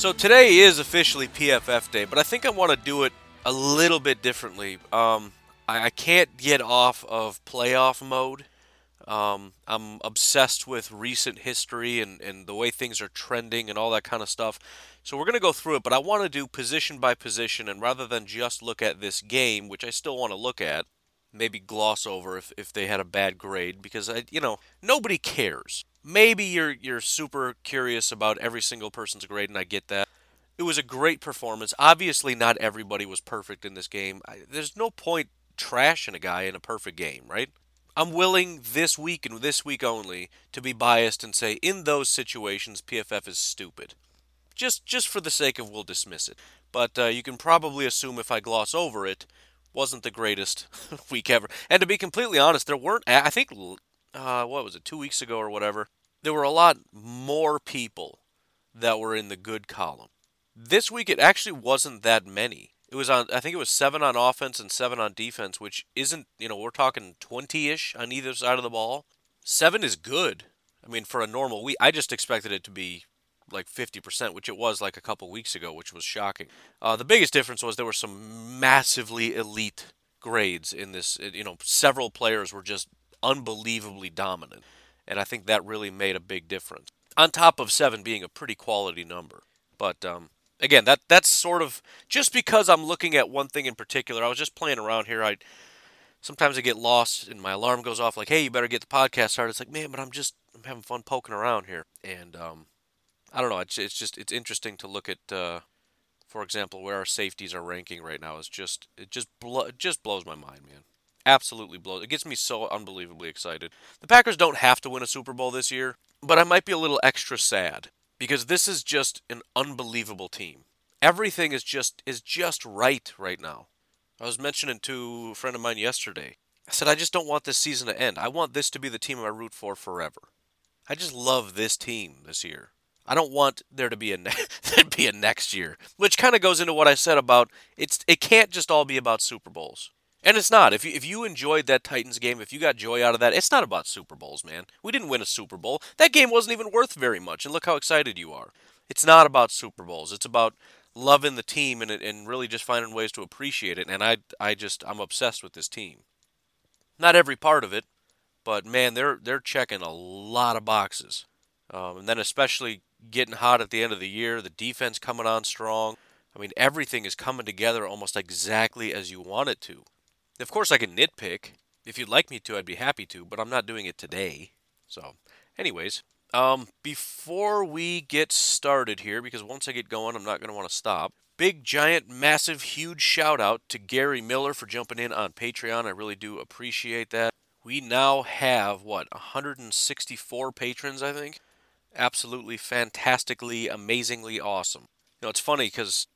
So today is officially PFF Day, but I think I want to do it a little bit differently. Um, I, I can't get off of playoff mode. Um, I'm obsessed with recent history and, and the way things are trending and all that kind of stuff. So we're going to go through it, but I want to do position by position, and rather than just look at this game, which I still want to look at, maybe gloss over if, if they had a bad grade, because I, you know, nobody cares. Maybe you're you're super curious about every single person's grade, and I get that. It was a great performance. Obviously, not everybody was perfect in this game. I, there's no point trashing a guy in a perfect game, right? I'm willing this week and this week only to be biased and say in those situations PFF is stupid just just for the sake of we'll dismiss it. But uh, you can probably assume if I gloss over it, wasn't the greatest week ever. And to be completely honest, there weren't. I think uh, what was it, two weeks ago or whatever. There were a lot more people that were in the good column. This week, it actually wasn't that many. It was on. I think it was seven on offense and seven on defense, which isn't. You know, we're talking twenty-ish on either side of the ball. Seven is good. I mean, for a normal week, I just expected it to be like 50%, which it was like a couple weeks ago, which was shocking. Uh, the biggest difference was there were some massively elite grades in this. You know, several players were just unbelievably dominant, and I think that really made a big difference. On top of seven being a pretty quality number, but um, again, that that's sort of just because I'm looking at one thing in particular. I was just playing around here. I sometimes I get lost and my alarm goes off like, "Hey, you better get the podcast started." It's like, man, but I'm just I'm having fun poking around here, and um, I don't know. It's, it's just it's interesting to look at, uh, for example, where our safeties are ranking right now. Is just it just blo- it just blows my mind, man. Absolutely blows. It gets me so unbelievably excited. The Packers don't have to win a Super Bowl this year, but I might be a little extra sad because this is just an unbelievable team. Everything is just is just right right now. I was mentioning to a friend of mine yesterday. I said I just don't want this season to end. I want this to be the team I root for forever. I just love this team this year. I don't want there to be a ne- there be a next year, which kind of goes into what I said about it's. It can't just all be about Super Bowls, and it's not. If you, if you enjoyed that Titans game, if you got joy out of that, it's not about Super Bowls, man. We didn't win a Super Bowl. That game wasn't even worth very much, and look how excited you are. It's not about Super Bowls. It's about loving the team and and really just finding ways to appreciate it. And I I just I'm obsessed with this team. Not every part of it, but man, they're they're checking a lot of boxes. Um, and then especially getting hot at the end of the year, the defense coming on strong. I mean, everything is coming together almost exactly as you want it to. Of course, I can nitpick. If you'd like me to, I'd be happy to, but I'm not doing it today. So, anyways, um, before we get started here, because once I get going, I'm not going to want to stop. Big, giant, massive, huge shout out to Gary Miller for jumping in on Patreon. I really do appreciate that. We now have, what, 164 patrons, I think? Absolutely fantastically, amazingly awesome. You know, it's funny because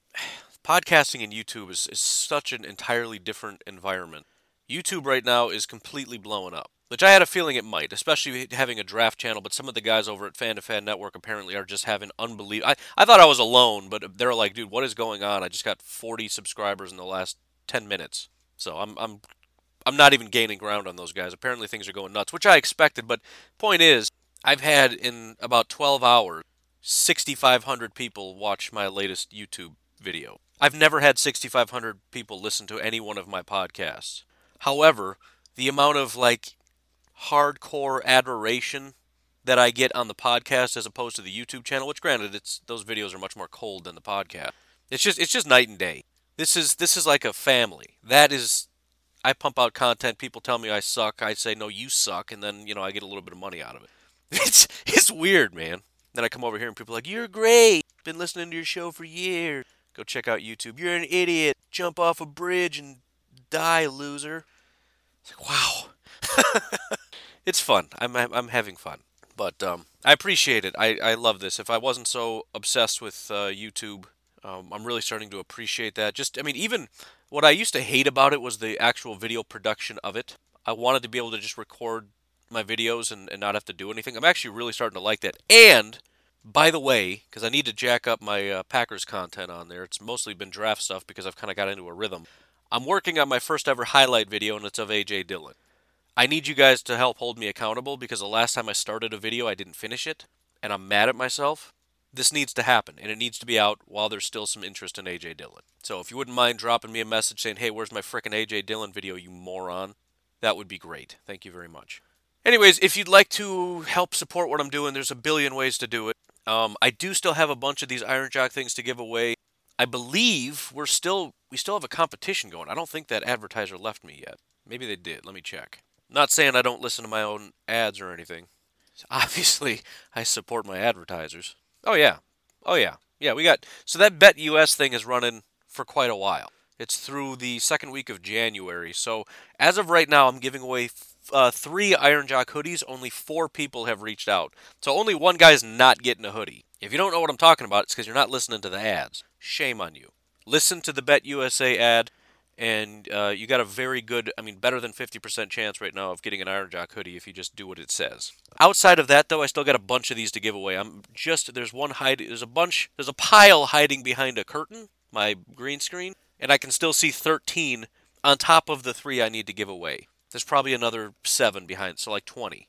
podcasting and YouTube is, is such an entirely different environment. YouTube right now is completely blowing up, which I had a feeling it might, especially having a draft channel. But some of the guys over at Fan to Fan Network apparently are just having unbelievable. I, I thought I was alone, but they're like, dude, what is going on? I just got 40 subscribers in the last 10 minutes. So I'm, I'm, I'm not even gaining ground on those guys. Apparently things are going nuts, which I expected. But point is, I've had in about 12 hours 6,500 people watch my latest YouTube video. I've never had 6,500 people listen to any one of my podcasts. However, the amount of like hardcore adoration that I get on the podcast as opposed to the YouTube channel, which granted it's those videos are much more cold than the podcast. It's just it's just night and day. This is this is like a family. That is I pump out content, people tell me I suck, I say no you suck and then, you know, I get a little bit of money out of it. It's it's weird, man. Then I come over here and people are like, "You're great. Been listening to your show for years. Go check out YouTube. You're an idiot. Jump off a bridge and die, loser." It's like, wow. it's fun. I'm I'm having fun. But um, I appreciate it. I, I love this. If I wasn't so obsessed with uh, YouTube, um, I'm really starting to appreciate that. Just, I mean, even what I used to hate about it was the actual video production of it. I wanted to be able to just record my videos and, and not have to do anything. I'm actually really starting to like that. And by the way, because I need to jack up my uh, Packers content on there, it's mostly been draft stuff because I've kind of got into a rhythm. I'm working on my first ever highlight video, and it's of AJ Dillon. I need you guys to help hold me accountable because the last time I started a video, I didn't finish it, and I'm mad at myself. This needs to happen, and it needs to be out while there's still some interest in AJ Dillon. So if you wouldn't mind dropping me a message saying, hey, where's my frickin' AJ Dillon video, you moron, that would be great. Thank you very much. Anyways, if you'd like to help support what I'm doing, there's a billion ways to do it. Um, I do still have a bunch of these Iron Jock things to give away. I believe we're still we still have a competition going. I don't think that advertiser left me yet. Maybe they did. Let me check. Not saying I don't listen to my own ads or anything. Obviously, I support my advertisers. Oh yeah. Oh yeah. Yeah, we got so that BetUS thing is running for quite a while. It's through the second week of January. So as of right now, I'm giving away uh, three Iron Jock hoodies. Only four people have reached out. So only one guy's not getting a hoodie. If you don't know what I'm talking about, it's because you're not listening to the ads. Shame on you. Listen to the Bet USA ad, and uh, you got a very good, I mean, better than 50% chance right now of getting an Iron Jock hoodie if you just do what it says. Outside of that, though, I still got a bunch of these to give away. I'm just, there's one hiding, there's a bunch, there's a pile hiding behind a curtain, my green screen, and I can still see 13 on top of the three I need to give away. There's probably another seven behind, so like 20.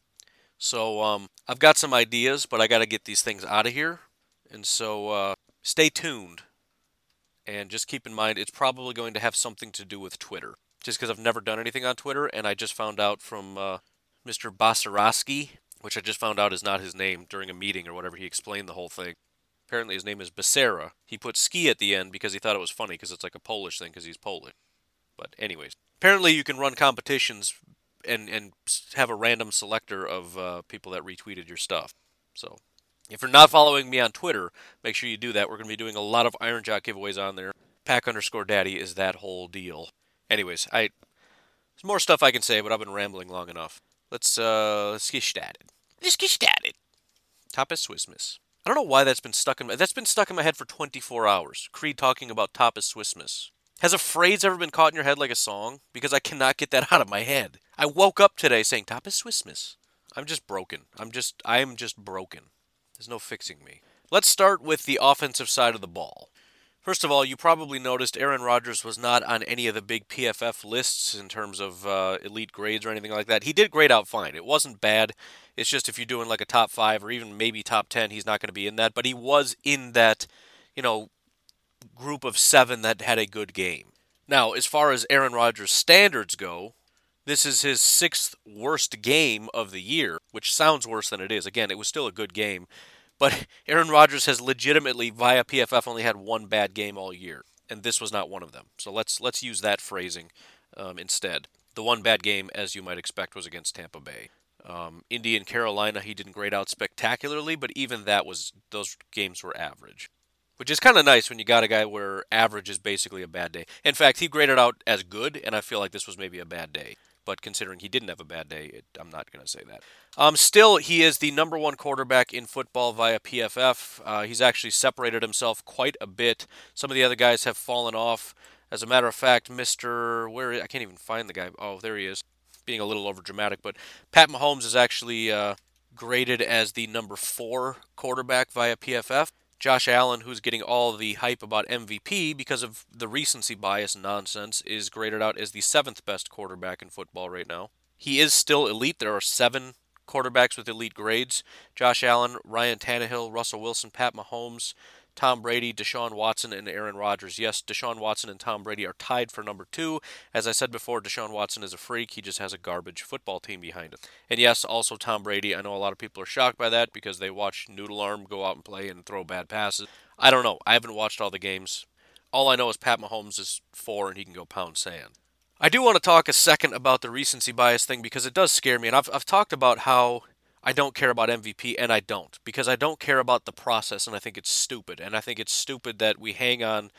So um, I've got some ideas, but I got to get these things out of here. And so uh, stay tuned. And just keep in mind, it's probably going to have something to do with Twitter. Just because I've never done anything on Twitter, and I just found out from uh, Mr. Basarowski, which I just found out is not his name during a meeting or whatever. He explained the whole thing. Apparently, his name is Becerra. He put ski at the end because he thought it was funny because it's like a Polish thing because he's Polish. But anyways, apparently you can run competitions and and have a random selector of uh, people that retweeted your stuff. So if you're not following me on Twitter, make sure you do that. We're going to be doing a lot of Iron Jock giveaways on there. Pack underscore Daddy is that whole deal. Anyways, I there's more stuff I can say, but I've been rambling long enough. Let's uh let's get started. Let's get started. Tapas Swiss Miss. I don't know why that's been stuck in my that's been stuck in my head for 24 hours. Creed talking about Tapas Swiss Miss. Has a phrase ever been caught in your head like a song? Because I cannot get that out of my head. I woke up today saying Tapas Swiss Miss. I'm just broken. I'm just I am just broken. There's no fixing me. Let's start with the offensive side of the ball. First of all, you probably noticed Aaron Rodgers was not on any of the big PFF lists in terms of uh, elite grades or anything like that. He did grade out fine. It wasn't bad. It's just if you're doing like a top five or even maybe top ten, he's not going to be in that. But he was in that, you know, group of seven that had a good game. Now, as far as Aaron Rodgers' standards go, this is his sixth worst game of the year, which sounds worse than it is. Again, it was still a good game. But Aaron Rodgers has legitimately, via PFF, only had one bad game all year, and this was not one of them. So let's let's use that phrasing um, instead. The one bad game, as you might expect, was against Tampa Bay. Um, Indy and Carolina, he didn't grade out spectacularly, but even that was those games were average, which is kind of nice when you got a guy where average is basically a bad day. In fact, he graded out as good, and I feel like this was maybe a bad day but considering he didn't have a bad day, it, I'm not going to say that. Um, still, he is the number one quarterback in football via PFF. Uh, he's actually separated himself quite a bit. Some of the other guys have fallen off. As a matter of fact, Mr. Where I can't even find the guy. Oh, there he is. Being a little over dramatic, but Pat Mahomes is actually uh, graded as the number four quarterback via PFF. Josh Allen, who's getting all the hype about MVP because of the recency bias nonsense, is graded out as the seventh best quarterback in football right now. He is still elite. There are seven quarterbacks with elite grades Josh Allen, Ryan Tannehill, Russell Wilson, Pat Mahomes, Tom Brady, Deshaun Watson, and Aaron Rodgers. Yes, Deshaun Watson and Tom Brady are tied for number two. As I said before, Deshaun Watson is a freak. He just has a garbage football team behind him. And yes, also Tom Brady. I know a lot of people are shocked by that because they watch Noodle Arm go out and play and throw bad passes. I don't know. I haven't watched all the games. All I know is Pat Mahomes is four and he can go pound sand. I do want to talk a second about the recency bias thing because it does scare me. And I've, I've talked about how I don't care about MVP, and I don't because I don't care about the process, and I think it's stupid. And I think it's stupid that we hang on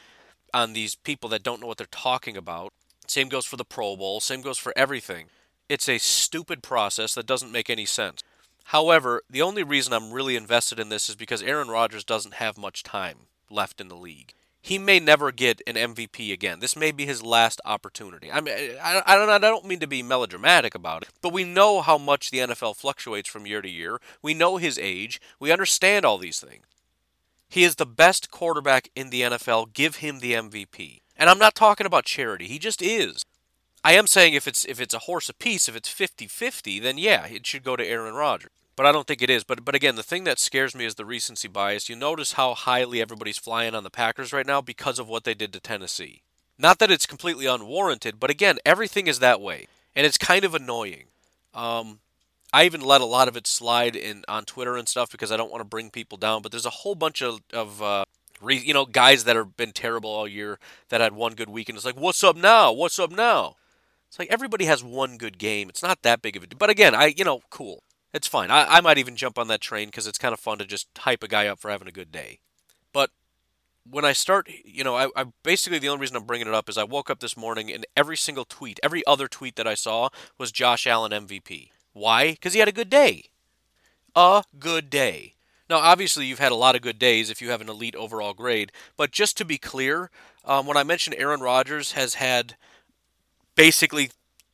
on these people that don't know what they're talking about. Same goes for the Pro Bowl. Same goes for everything. It's a stupid process that doesn't make any sense. However, the only reason I'm really invested in this is because Aaron Rodgers doesn't have much time left in the league. He may never get an MVP again. This may be his last opportunity. I mean, I, I, don't, I don't mean to be melodramatic about it, but we know how much the NFL fluctuates from year to year. We know his age. We understand all these things. He is the best quarterback in the NFL. Give him the MVP. And I'm not talking about charity. He just is. I am saying if it's if it's a horse apiece, if it's 50-50, then yeah, it should go to Aaron Rodgers. But I don't think it is. But but again, the thing that scares me is the recency bias. You notice how highly everybody's flying on the Packers right now because of what they did to Tennessee. Not that it's completely unwarranted, but again, everything is that way, and it's kind of annoying. Um, I even let a lot of it slide in on Twitter and stuff because I don't want to bring people down. But there's a whole bunch of of uh, re, you know guys that have been terrible all year that had one good week, and it's like, what's up now? What's up now? It's like everybody has one good game. It's not that big of a. But again, I you know, cool. It's fine. I, I might even jump on that train because it's kind of fun to just hype a guy up for having a good day. But when I start, you know, I, I, basically the only reason I'm bringing it up is I woke up this morning and every single tweet, every other tweet that I saw was Josh Allen MVP. Why? Because he had a good day. A good day. Now, obviously, you've had a lot of good days if you have an elite overall grade. But just to be clear, um, when I mentioned Aaron Rodgers has had basically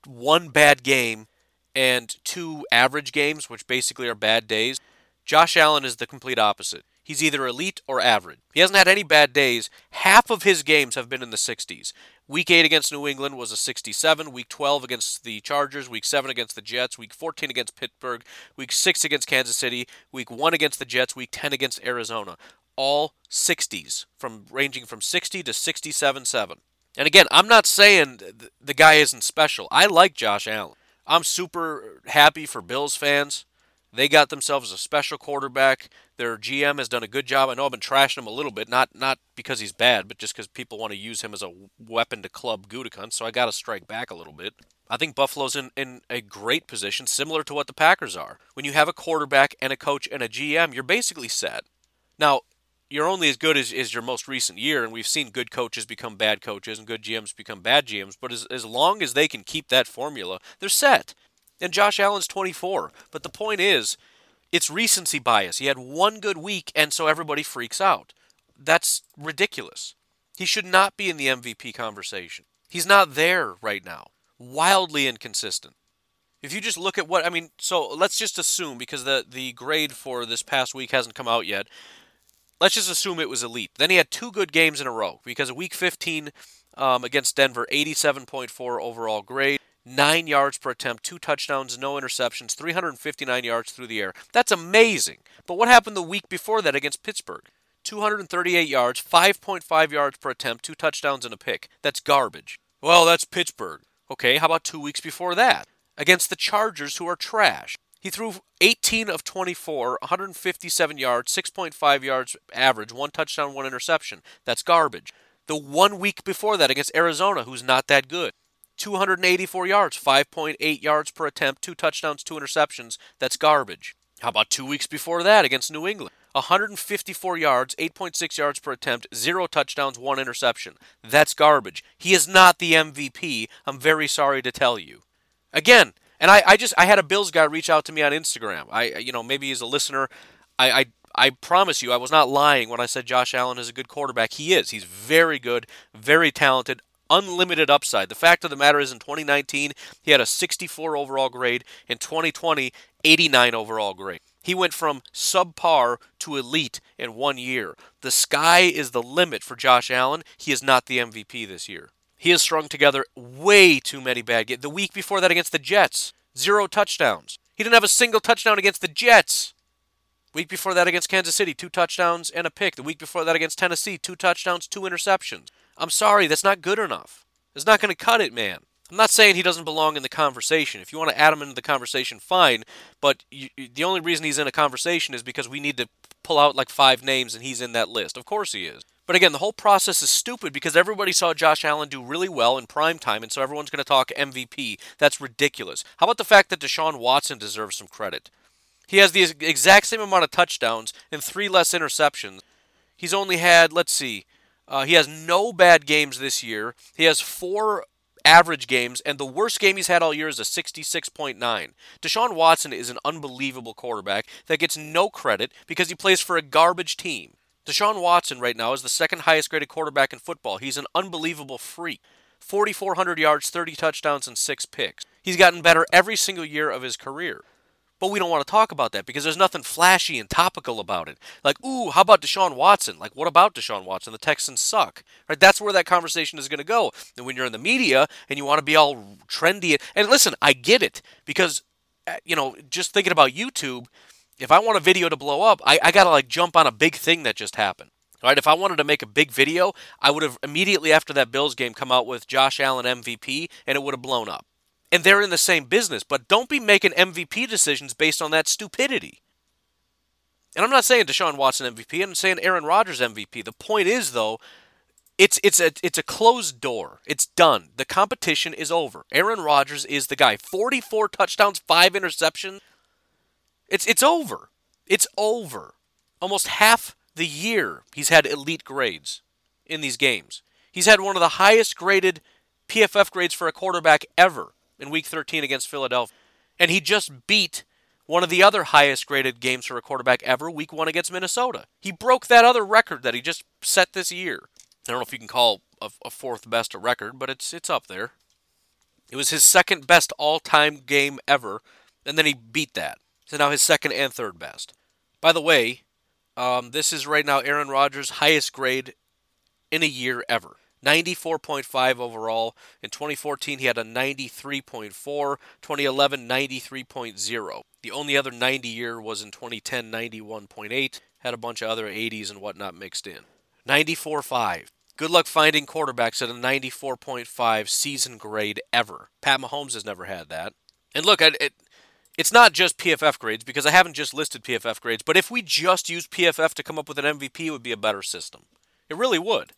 one bad game and two average games, which basically are bad days. Josh Allen is the complete opposite. He's either elite or average. He hasn't had any bad days. Half of his games have been in the 60s. Week 8 against New England was a 67. Week 12 against the Chargers. Week 7 against the Jets. Week 14 against Pittsburgh. Week 6 against Kansas City. Week 1 against the Jets. Week 10 against Arizona. All 60s, from ranging from 60 to 67 7. And again, I'm not saying the guy isn't special. I like Josh Allen. I'm super happy for Bills fans. They got themselves a special quarterback. Their GM has done a good job. I know I've been trashing him a little bit, not not because he's bad, but just because people want to use him as a weapon to club Gutekunst. So I got to strike back a little bit. I think Buffalo's in, in a great position, similar to what the Packers are. When you have a quarterback and a coach and a GM, you're basically set. Now, you're only as good as, as your most recent year, and we've seen good coaches become bad coaches and good GMs become bad GMs. But as, as long as they can keep that formula, they're set. And Josh Allen's 24. But the point is, it's recency bias. He had one good week, and so everybody freaks out. That's ridiculous. He should not be in the MVP conversation. He's not there right now. Wildly inconsistent. If you just look at what I mean, so let's just assume because the the grade for this past week hasn't come out yet let's just assume it was elite. Then he had two good games in a row because week 15 um, against Denver, 87.4 overall grade. Nine yards per attempt, two touchdowns, no interceptions, 359 yards through the air. That's amazing. But what happened the week before that against Pittsburgh? 238 yards, 5.5 yards per attempt, two touchdowns and a pick. That's garbage. Well, that's Pittsburgh. Okay, how about two weeks before that? Against the Chargers, who are trash. He threw 18 of 24, 157 yards, 6.5 yards average, one touchdown, one interception. That's garbage. The one week before that against Arizona, who's not that good, 284 yards, 5.8 yards per attempt, two touchdowns, two interceptions. That's garbage. How about two weeks before that against New England? 154 yards, 8.6 yards per attempt, zero touchdowns, one interception. That's garbage. He is not the MVP. I'm very sorry to tell you. Again, and I, I just I had a Bills guy reach out to me on Instagram. I you know maybe he's a listener. I, I I promise you I was not lying when I said Josh Allen is a good quarterback. He is. He's very good, very talented, unlimited upside. The fact of the matter is in 2019 he had a 64 overall grade. In 2020 89 overall grade. He went from subpar to elite in one year. The sky is the limit for Josh Allen. He is not the MVP this year. He has strung together way too many bad games. The week before that against the Jets, zero touchdowns. He didn't have a single touchdown against the Jets. Week before that against Kansas City, two touchdowns and a pick. The week before that against Tennessee, two touchdowns, two interceptions. I'm sorry, that's not good enough. It's not going to cut it, man. I'm not saying he doesn't belong in the conversation. If you want to add him into the conversation, fine. But you, the only reason he's in a conversation is because we need to pull out like five names and he's in that list. Of course he is. But again, the whole process is stupid because everybody saw Josh Allen do really well in prime time, and so everyone's going to talk MVP. That's ridiculous. How about the fact that Deshaun Watson deserves some credit? He has the exact same amount of touchdowns and three less interceptions. He's only had, let's see, uh, he has no bad games this year. He has four average games, and the worst game he's had all year is a 66.9. Deshaun Watson is an unbelievable quarterback that gets no credit because he plays for a garbage team. Deshaun Watson right now is the second highest graded quarterback in football. He's an unbelievable freak. 4,400 yards, 30 touchdowns, and 6 picks. He's gotten better every single year of his career. But we don't want to talk about that because there's nothing flashy and topical about it. Like, ooh, how about Deshaun Watson? Like, what about Deshaun Watson? The Texans suck. Right? That's where that conversation is going to go. And when you're in the media and you want to be all trendy, and listen, I get it because, uh, you know, just thinking about YouTube, if I want a video to blow up, I, I got to like jump on a big thing that just happened. Right? If I wanted to make a big video, I would have immediately after that Bills game come out with Josh Allen MVP and it would have blown up and they're in the same business. But don't be making MVP decisions based on that stupidity. And I'm not saying Deshaun Watson MVP. I'm saying Aaron Rodgers MVP. The point is, though, it's it's a it's a closed door. It's done. The competition is over. Aaron Rodgers is the guy. 44 touchdowns, five interceptions. It's it's over. It's over. Almost half the year he's had elite grades in these games. He's had one of the highest graded PFF grades for a quarterback ever in Week 13 against Philadelphia. And he just beat one of the other highest graded games for a quarterback ever, Week 1 against Minnesota. He broke that other record that he just set this year. I don't know if you can call a, a fourth best a record, but it's it's up there. It was his second best all-time game ever, and then he beat that. So now his second and third best. By the way, um, this is right now Aaron Rodgers' highest grade in a year ever. 94.5 overall. In 2014, he had a 93.4. 2011, 93.0. The only other 90 year was in 2010, 91.8. Had a bunch of other 80s and whatnot mixed in. 94.5. Good luck finding quarterbacks at a 94.5 season grade ever. Pat Mahomes has never had that. And look, it, it, it's not just PFF grades because I haven't just listed PFF grades, but if we just use PFF to come up with an MVP, it would be a better system. It really would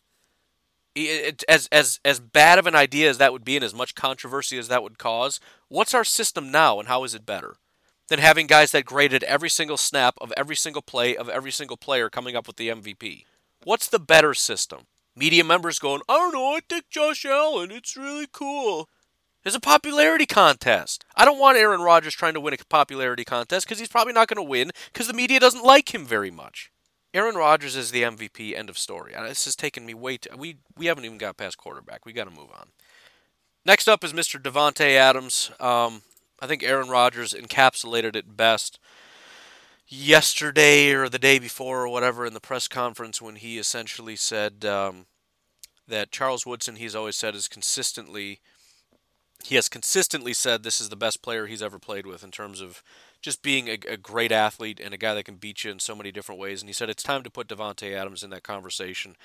it, as as as bad of an idea as that would be, and as much controversy as that would cause, what's our system now, and how is it better than having guys that graded every single snap of every single play of every single player coming up with the MVP? What's the better system? Media members going, oh, I don't know, I think Josh Allen, it's really cool. There's a popularity contest. I don't want Aaron Rodgers trying to win a popularity contest because he's probably not going to win because the media doesn't like him very much. Aaron Rodgers is the MVP. End of story. This has taken me way too. We we haven't even got past quarterback. We got to move on. Next up is Mr. Davante Adams. Um, I think Aaron Rodgers encapsulated it best yesterday or the day before or whatever in the press conference when he essentially said um, that Charles Woodson, he's always said, is consistently he has consistently said this is the best player he's ever played with in terms of just being a, a, great athlete and a guy that can beat you in so many different ways. And he said it's time to put Davante Adams in that conversation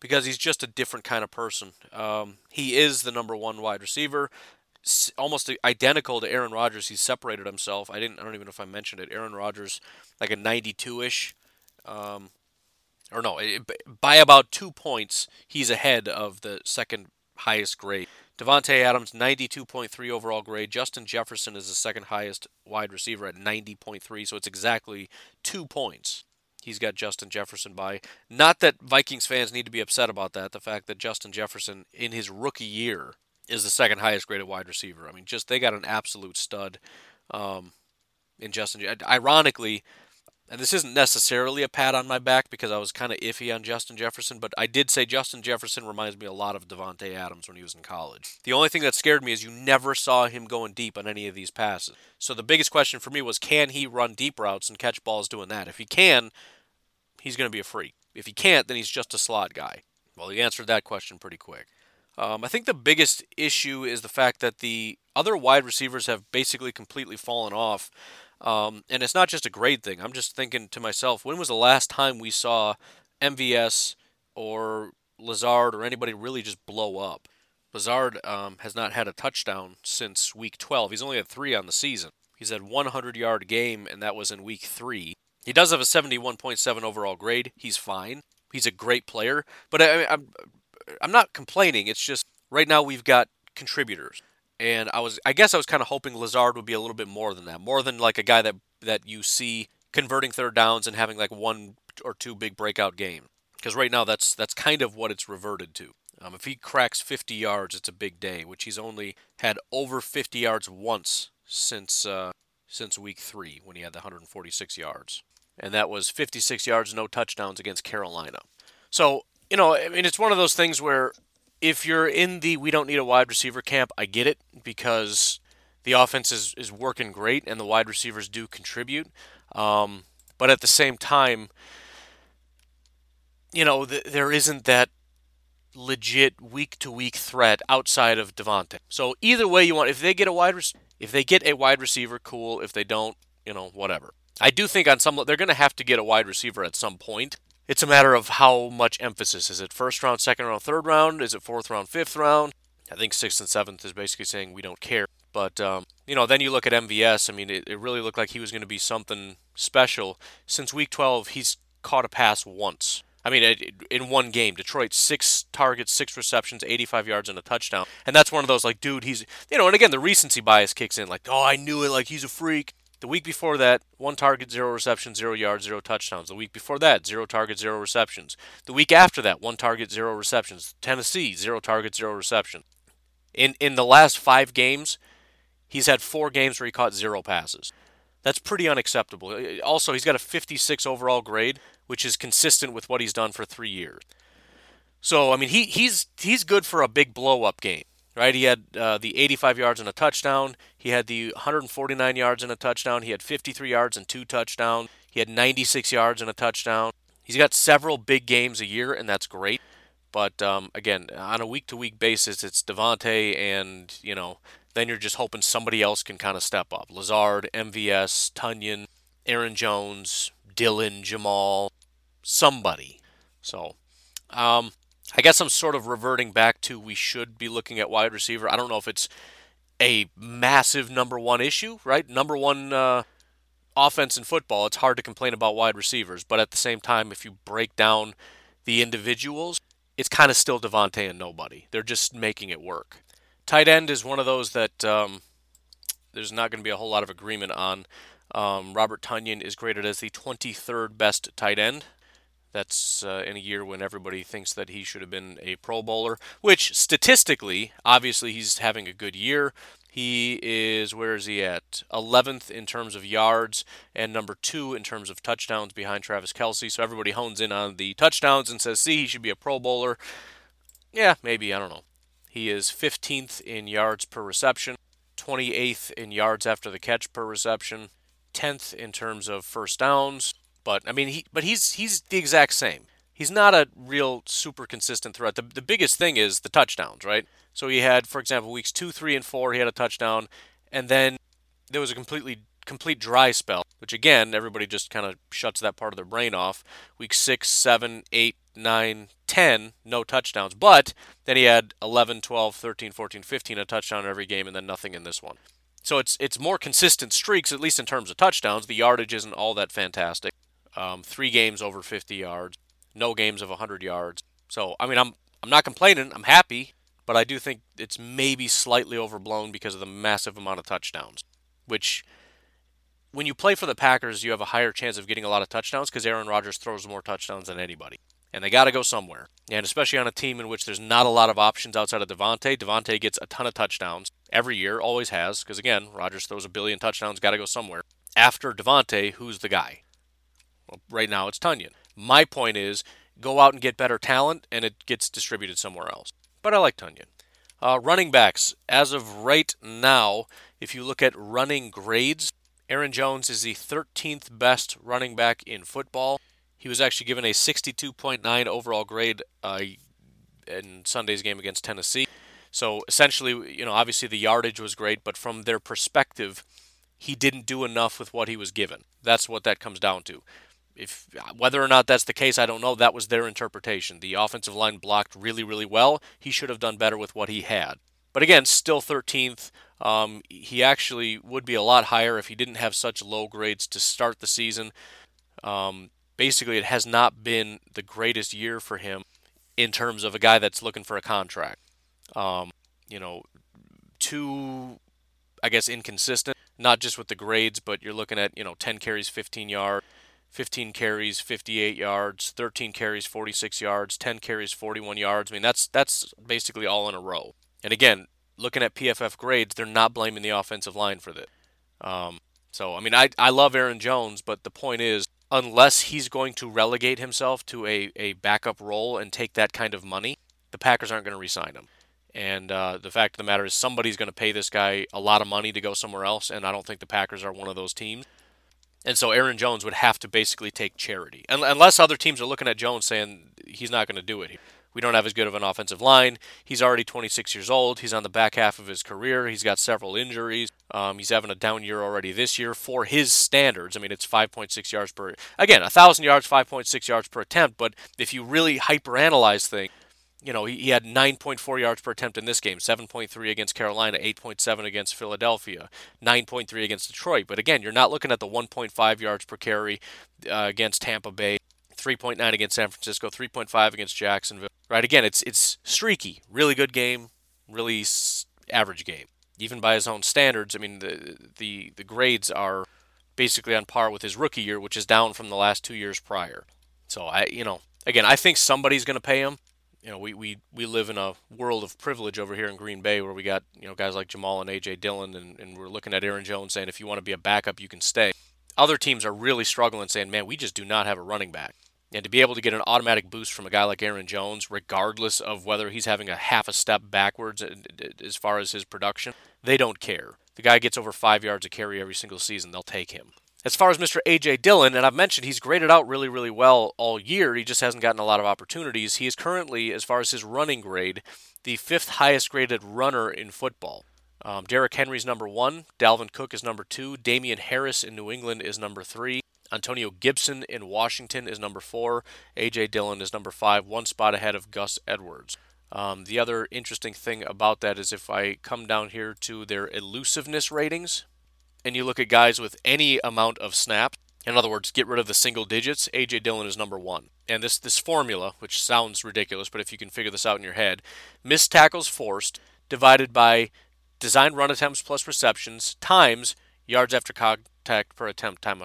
because he's just a different kind of person. Um, he is the number one wide receiver, almost identical to Aaron Rodgers. He's separated himself. I didn't. I don't even know if I mentioned it. Aaron Rodgers, like a 92-ish. Um, or no, by about two points, he's ahead of the second highest grade. Davante Adams, 92.3 overall grade. Justin Jefferson is the second highest wide receiver at 90.3, so it's exactly two points. He's got Justin Jefferson by. Not that Vikings fans need to be upset about that. The fact that Justin Jefferson, in his rookie year, is the second highest graded wide receiver. I mean, just they got an absolute stud um, in Justin. Ironically, and this isn't necessarily a pat on my back because I was kind of iffy on Justin Jefferson, but I did say Justin Jefferson reminds me a lot of Davante Adams when he was in college. The only thing that scared me is you never saw him going deep on any of these passes. So the biggest question for me was can he run deep routes and catch balls doing that? If he can, he's going to be a freak. If he can't, then he's just a slot guy. Well, he answered that question pretty quick. Um, I think the biggest issue is the fact that the other wide receivers have basically completely fallen off. Um, and it's not just a grade thing. I'm just thinking to myself, when was the last time we saw MVS or Lazard or anybody really just blow up? Lazard um, has not had a touchdown since week 12. He's only had three on the season. He's had 100 yard game, and that was in week three. He does have a 71.7 overall grade. He's fine. He's a great player, but I, I'm I'm not complaining. It's just right now we've got contributors and I was I guess I was kind of hoping Lazard would be a little bit more than that, more than like a guy that that you see converting third downs and having like one or two big breakout games. Because right now that's that's kind of what it's reverted to. Um, if he cracks 50 yards, it's a big day, which he's only had over 50 yards once since uh, since week three when he had the 146 yards, and that was 56 yards, no touchdowns against Carolina. So you know, I mean, it's one of those things where if you're in the we don't need a wide receiver camp, I get it because the offense is, is working great and the wide receivers do contribute. Um, but at the same time, you know, th- there isn't that legit week to week threat outside of Davante. So either way you want, if they get a wide, if they get a wide receiver, cool. If they don't, you know, whatever. I do think on some they're going to have to get a wide receiver at some point. It's a matter of how much emphasis. Is it first round, second round, third round? Is it fourth round, fifth round? I think sixth and seventh is basically saying we don't care. But um, you know, then you look at MVS. I mean, it, it really looked like he was going to be something special. Since week 12, he's caught a pass once. I mean, in one game, Detroit six targets, six receptions, 85 yards, and a touchdown. And that's one of those like, dude, he's you know. And again, the recency bias kicks in. Like, oh, I knew it. Like, he's a freak. The week before that, one target, zero receptions, zero yards, zero touchdowns. The week before that, zero target, zero receptions. The week after that, one target, zero receptions. Tennessee, zero target, zero receptions. In in the last five games, he's had four games where he caught zero passes. That's pretty unacceptable. Uh, uh, also, he's got a 56 overall grade, which is consistent with what he's done for three years. So, I mean, he he's he's good for a big blow up game right? He had uh, the 85 yards and a touchdown. He had the 149 yards and a touchdown. He had 53 yards and two touchdowns. He had 96 yards and a touchdown. He's got several big games a year, and that's great. But um, again, on a week-to-week basis, it's Davante, and you know, then you're just hoping somebody else can kind of step up. Lazard, MVS, Tonyan, Aaron Jones, Dillon, Jamal, somebody. So, um, I guess I'm sort of reverting back to we should be looking at wide receiver. I don't know if it's a massive number one issue, right? Number one uh, offense in football. It's hard to complain about wide receivers, but at the same time, if you break down the individuals, it's kind of still Davante and nobody. They're just making it work. Tight end is one of those that um, there's not going to be a whole lot of agreement on. Um, Robert Tonyan is graded as the 23rd best tight end. That's uh, in a year when everybody thinks that he should have been a Pro Bowler, which statistically, obviously, he's having a good year. He is, where is he at? 11th in terms of yards and number two in terms of touchdowns behind Travis Kelce. So everybody hones in on the touchdowns and says, see, he should be a Pro Bowler. Yeah, maybe, I don't know. He is 15th in yards per reception, 28th in yards after the catch per reception, 10th in terms of first downs, but I mean, he but he's he's the exact same. He's not a real super consistent threat. The the biggest thing is the touchdowns, right? So he had, for example, weeks two, three, and four, he had a touchdown, and then there was a completely complete dry spell, which again everybody just kind of shuts that part of their brain off. Week six, seven, eight, nine, ten, no touchdowns. But then he had 11, 12, 13, 14, 15, a touchdown in every game, and then nothing in this one. So it's it's more consistent streaks, at least in terms of touchdowns. The yardage isn't all that fantastic. Um, three games over 50 yards, no games of 100 yards. So I mean, I'm I'm not complaining. I'm happy, but I do think it's maybe slightly overblown because of the massive amount of touchdowns. Which, when you play for the Packers, you have a higher chance of getting a lot of touchdowns because Aaron Rodgers throws more touchdowns than anybody, and they got to go somewhere. And especially on a team in which there's not a lot of options outside of Davante, Davante gets a ton of touchdowns every year, always has, because again, Rodgers throws a billion touchdowns, got to go somewhere. After Davante, who's the guy? Well, right now it's Tonyan. My point is go out and get better talent, and it gets distributed somewhere else. But I like Tonyan. Uh, running backs, as of right now, if you look at running grades, Aaron Jones is the 13th best running back in football. He was actually given a 62.9 overall grade uh, in Sunday's game against Tennessee. So essentially, you know, obviously the yardage was great, but from their perspective, he didn't do enough with what he was given. That's what that comes down to if whether or not that's the case, I don't know. That was their interpretation. The offensive line blocked really, really well. He should have done better with what he had. But again, still 13th. Um, he actually would be a lot higher if he didn't have such low grades to start the season. Um, basically, it has not been the greatest year for him in terms of a guy that's looking for a contract. Um, you know, too, I guess, inconsistent. Not just with the grades, but you're looking at you know 10 carries, 15 yards 15 carries, 58 yards, 13 carries, 46 yards, 10 carries, 41 yards. I mean, that's that's basically all in a row. And again, looking at PFF grades, they're not blaming the offensive line for this. Um, so, I mean, I, I love Aaron Jones, but the point is, unless he's going to relegate himself to a, a backup role and take that kind of money, the Packers aren't going to re-sign him. And uh, the fact of the matter is, somebody's going to pay this guy a lot of money to go somewhere else, and I don't think the Packers are one of those teams. And so Aaron Jones would have to basically take charity, unless other teams are looking at Jones saying he's not going to do it. We don't have as good of an offensive line. He's already 26 years old. He's on the back half of his career. He's got several injuries. Um, he's having a down year already this year for his standards. I mean, it's 5.6 yards per again, 1,000 yards, 5.6 yards per attempt. But if you really hyperanalyze things, you know, he, he had 9.4 yards per attempt in this game, 7.3 against Carolina, 8.7 against Philadelphia, 9.3 against Detroit. But again, you're not looking at the 1.5 yards per carry uh, against Tampa Bay, 3.9 against San Francisco, 3.5 against Jacksonville. Right? Again, it's it's streaky, really good game, really average game. Even by his own standards, I mean the the the grades are basically on par with his rookie year, which is down from the last two years prior. So I, you know, again, I think somebody's going to pay him you know, we, we, we live in a world of privilege over here in Green Bay where we got, you know, guys like Jamal and A.J. Dillon, and, and we're looking at Aaron Jones saying if you want to be a backup, you can stay. Other teams are really struggling saying, man, we just do not have a running back. And to be able to get an automatic boost from a guy like Aaron Jones, regardless of whether he's having a half a step backwards as far as his production, they don't care. The guy gets over five yards a carry every single season, they'll take him. As far as Mr. A.J. Dillon, and I've mentioned he's graded out really, really well all year. He just hasn't gotten a lot of opportunities. He is currently, as far as his running grade, the fifth highest graded runner in football. Um, Derrick Henry's number one. Dalvin Cook is number two. Damien Harris in New England is number three. Antonio Gibson in Washington is number four. A.J. Dillon is number five, one spot ahead of Gus Edwards. Um, the other interesting thing about that is if I come down here to their elusiveness ratings, and you look at guys with any amount of snaps, in other words, get rid of the single digits, AJ Dillon is number one. And this this formula, which sounds ridiculous, but if you can figure this out in your head, missed tackles forced divided by designed run attempts plus receptions times yards after contact per attempt times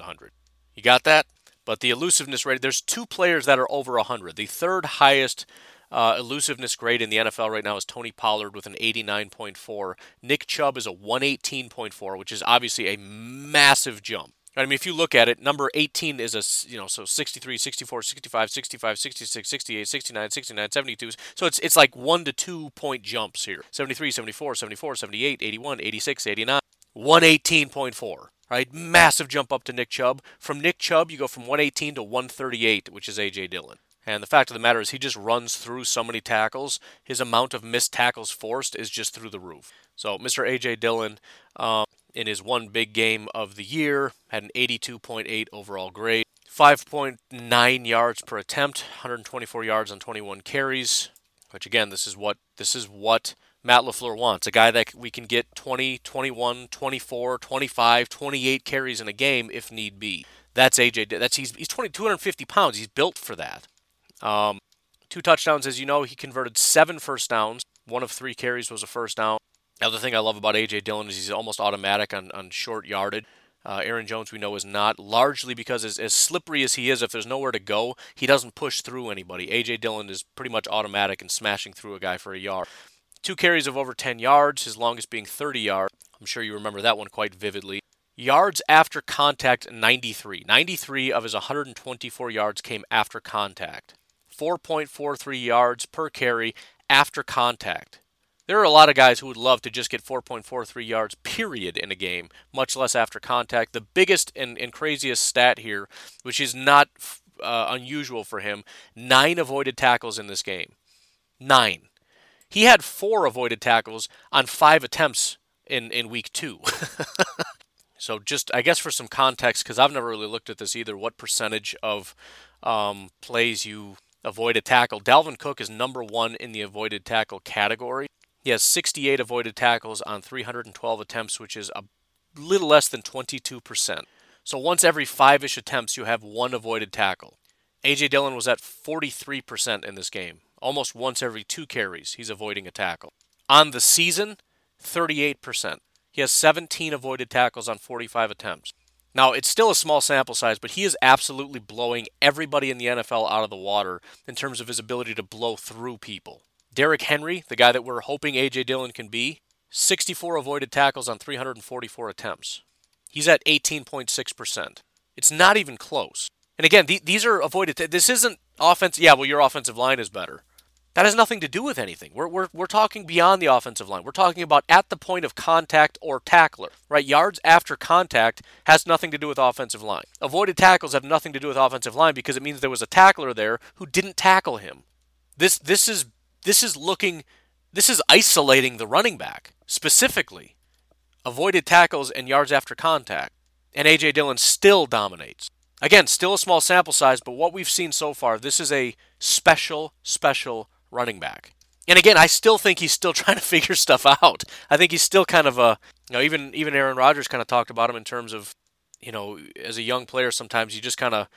100. You got that? But the elusiveness rate, there's two players that are over 100. The third highest uh, elusiveness grade in the NFL right now is Tony Pollard with an 89.4. Nick Chubb is a 118.4, which is obviously a massive jump. I mean, if you look at it, number 18 is a, you know, so 63, 64, 65, 65, 66, 68, 69, 69, 72. So it's it's like 1 to 2 point jumps here. 73, 74, 74, 78, 81, 86, 89. 118.4, right? Massive jump up to Nick Chubb. From Nick Chubb, you go from 118 to 138, which is A.J. Dillon. And the fact of the matter is, he just runs through so many tackles. His amount of missed tackles forced is just through the roof. So, Mr. A.J. Dillon, um, in his one big game of the year, had an 82.8 overall grade, 5.9 yards per attempt, 124 yards on 21 carries. Which again, this is what this is what Matt LaFleur wants. A guy that we can get 20, 21, 24, 25, 28 carries in a game if need be. That's AJ. That's he's he's 20, 250 pounds. He's built for that. Um, two touchdowns, as you know, he converted seven first downs. One of three carries was a first down. The other thing I love about A.J. Dillon is he's almost automatic on, on short yardage. Uh, Aaron Jones, we know, is not, largely because as, as slippery as he is, if there's nowhere to go, he doesn't push through anybody. A.J. Dillon is pretty much automatic and smashing through a guy for a yard. Two carries of over 10 yards, his longest being 30 yards. I'm sure you remember that one quite vividly. Yards after contact, 93. 93 of his 124 yards came after contact. 4.43 yards per carry after contact. There are a lot of guys who would love to just get 4.43 yards, period, in a game, much less after contact. The biggest and, and craziest stat here, which is not uh, unusual for him, nine avoided tackles in this game. Nine. He had four avoided tackles on five attempts in, in week two. so, just, I guess, for some context, because I've never really looked at this either, what percentage of um, plays you avoided tackle. Dalvin Cook is number one in the avoided tackle category. He has 68 avoided tackles on 312 attempts, which is a little less than 22%. So once every five ish attempts, you have one avoided tackle. A.J. Dillon was at 43% in this game. Almost once every two carries, he's avoiding a tackle. On the season, 38%. He has 17 avoided tackles on 45 attempts. Now, it's still a small sample size, but he is absolutely blowing everybody in the NFL out of the water in terms of his ability to blow through people. Derrick Henry, the guy that we're hoping A.J. Dillon can be, 64 avoided tackles on 344 attempts. He's at 18.6%. It's not even close. And again, th- these are avoided. T- this isn't offense. Yeah, well, your offensive line is better. That has nothing to do with anything. We're, we're, we're talking beyond the offensive line. We're talking about at the point of contact or tackler, right? Yards after contact has nothing to do with offensive line. Avoided tackles have nothing to do with offensive line because it means there was a tackler there who didn't tackle him. This this is this is looking this is isolating the running back specifically. Avoided tackles and yards after contact. And AJ Dillon still dominates. Again, still a small sample size, but what we've seen so far, this is a special, special running back. And again, I still think he's still trying to figure stuff out. I think he's still kind of a, you know, even even Aaron Rodgers kind of talked about him in terms of, you know, as a young player, sometimes you just kind of,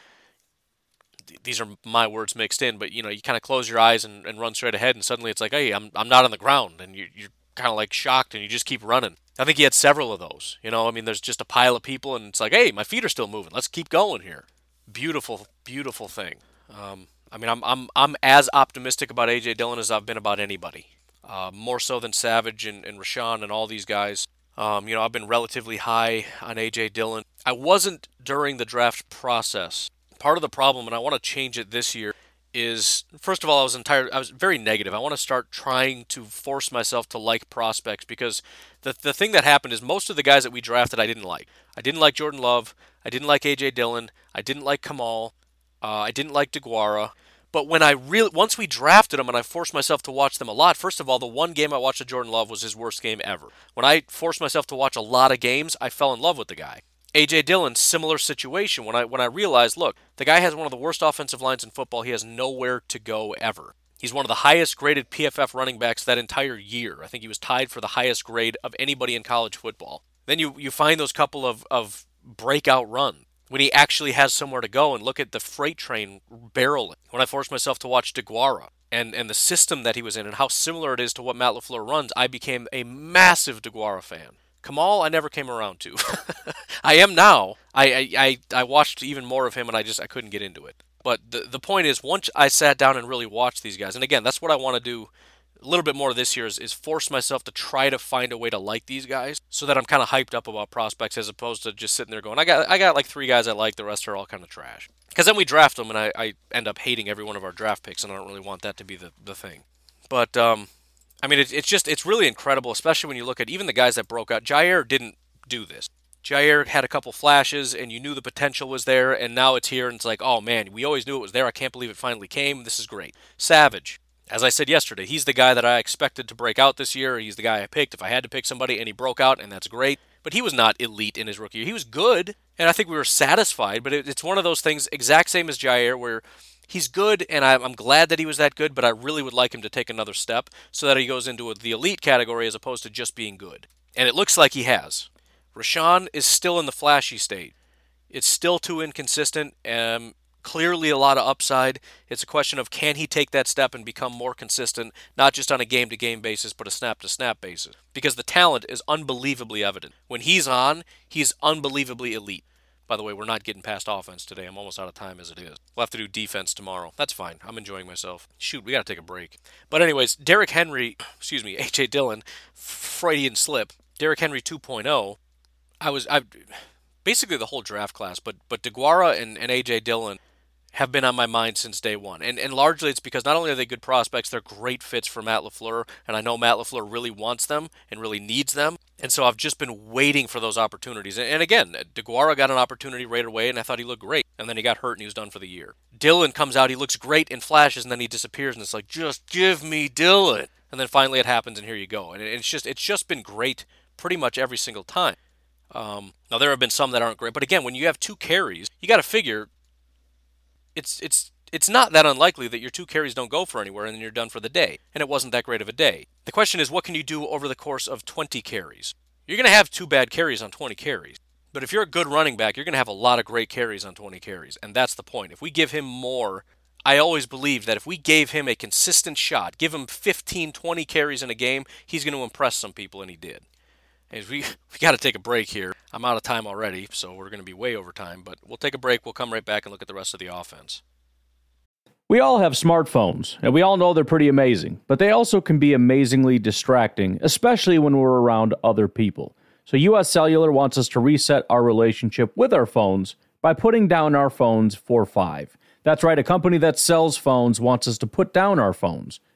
these are my words mixed in, but you know, you kind of close your eyes and, and run straight ahead, and suddenly it's like, hey, I'm I'm not on the ground, and you, you're kind of like shocked, and you just keep running. I think he had several of those. You know, I mean, there's just a pile of people, and it's like, hey, my feet are still moving. Let's keep going here. Beautiful, beautiful thing. Um, I mean, I'm I'm I'm as optimistic about AJ Dillon as I've been about anybody. Uh, more so than Savage and, and Rashan and all these guys. Um, you know, I've been relatively high on AJ Dillon. I wasn't during the draft process. Part of the problem, and I want to change it this year, is first of all, I was entire I was very negative. I want to start trying to force myself to like prospects because the the thing that happened is most of the guys that we drafted I didn't like. I didn't like Jordan Love. I didn't like AJ Dillon. I didn't like Kamal. Uh, I didn't like DeGuara. But when I really once we drafted them and I forced myself to watch them a lot, first of all, the one game I watched of Jordan Love was his worst game ever. When I forced myself to watch a lot of games, I fell in love with the guy. AJ Dillon, similar situation. When I when I realized, look, the guy has one of the worst offensive lines in football. He has nowhere to go ever. He's one of the highest graded PFF running backs that entire year. I think he was tied for the highest grade of anybody in college football. Then you you find those couple of, of breakout runs when he actually has somewhere to go and look at the freight train barreling. When I forced myself to watch DeGuara and, and the system that he was in and how similar it is to what Matt LaFleur runs, I became a massive DeGuara fan. Kamal, I never came around to. I am now. I, I, I watched even more of him and I just I couldn't get into it. But the, the point is, once I sat down and really watched these guys, and again, that's what I want to do a little bit more this year is, is force myself to try to find a way to like these guys so that I'm kind of hyped up about prospects as opposed to just sitting there going, I got I got like three guys I like, the rest are all kind of trash. Because then we draft them and I, I end up hating every one of our draft picks, and I don't really want that to be the, the thing. But um, I mean, it, it's just it's really incredible, especially when you look at even the guys that broke out. Jaire didn't do this. Jaire had a couple flashes, and you knew the potential was there, and now it's here, and it's like, oh man, we always knew it was there. I can't believe it finally came. This is great. Savage, as I said yesterday, he's the guy that I expected to break out this year. He's the guy I picked if I had to pick somebody, and he broke out, and that's great. But he was not elite in his rookie year. He was good, and I think we were satisfied. But it, it's one of those things, exact same as Jaire, where he's good, and I'm glad that he was that good. But I really would like him to take another step so that he goes into the elite category as opposed to just being good. And it looks like he has. Rashan is still in the flashy state. It's still too inconsistent. Um, clearly a lot of upside. It's a question of can he take that step and become more consistent, not just on a game to game basis, but a snap to snap basis. Because the talent is unbelievably evident. When he's on, he's unbelievably elite. By the way, we're not getting past offense today. I'm almost out of time as it is. We'll have to do defense tomorrow. That's fine. I'm enjoying myself. Shoot, we got to take a break. But, anyways, Derrick Henry, excuse me, A.J. Dillon, Freudian slip, Derrick Henry 2.0. I was, I basically the whole draft class, but but DeGuara and, and A.J. Dillon have been on my mind since day one. And, and largely it's because not only are they good prospects, they're great fits for Matt LaFleur. And I know Matt LaFleur really wants them and really needs them. And so I've just been waiting for those opportunities. And, again, DeGuara got an opportunity right away, and I thought he looked great. And then he got hurt and he was done for the year. Dillon comes out, he looks great in flashes, and then he disappears. And it's like, just give me Dillon. And then finally it happens, and here you go. And it's just it's just been great pretty much every single time. Um, now there have been some that aren't great, but again, when you have two carries, you got to figure it's it's it's not that unlikely that your two carries don't go for anywhere and then you're done for the day. And it wasn't that great of a day. The question is, what can you do over the course of 20 carries? You're going to have two bad carries on 20 carries. But if you're a good running back, you're going to have a lot of great carries on 20 carries. And that's the point. If we give him more, I always believed that if we gave him a consistent shot, give him 15, 20 carries in a game, he's going to impress some people, and he did. And we we got to take a break here. I'm out of time already, so we're going to be way over time. But we'll take a break. We'll come right back and look at the rest of the offense. We all have smartphones, and we all know they're pretty amazing, but they also can be amazingly distracting, especially when we're around other people. So, US Cellular wants us to reset our relationship with our phones by putting down our phones for five. That's right, a company that sells phones wants us to put down our phones.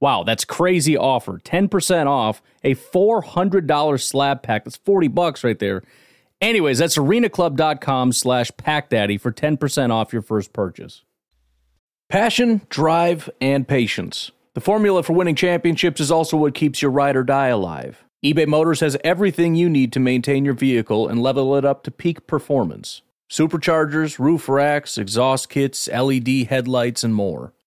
Wow, that's crazy offer. 10% off a $400 slab pack. That's 40 bucks right there. Anyways, that's arenaclub.com slash packdaddy for 10% off your first purchase. Passion, drive, and patience. The formula for winning championships is also what keeps your ride or die alive. eBay Motors has everything you need to maintain your vehicle and level it up to peak performance superchargers, roof racks, exhaust kits, LED headlights, and more.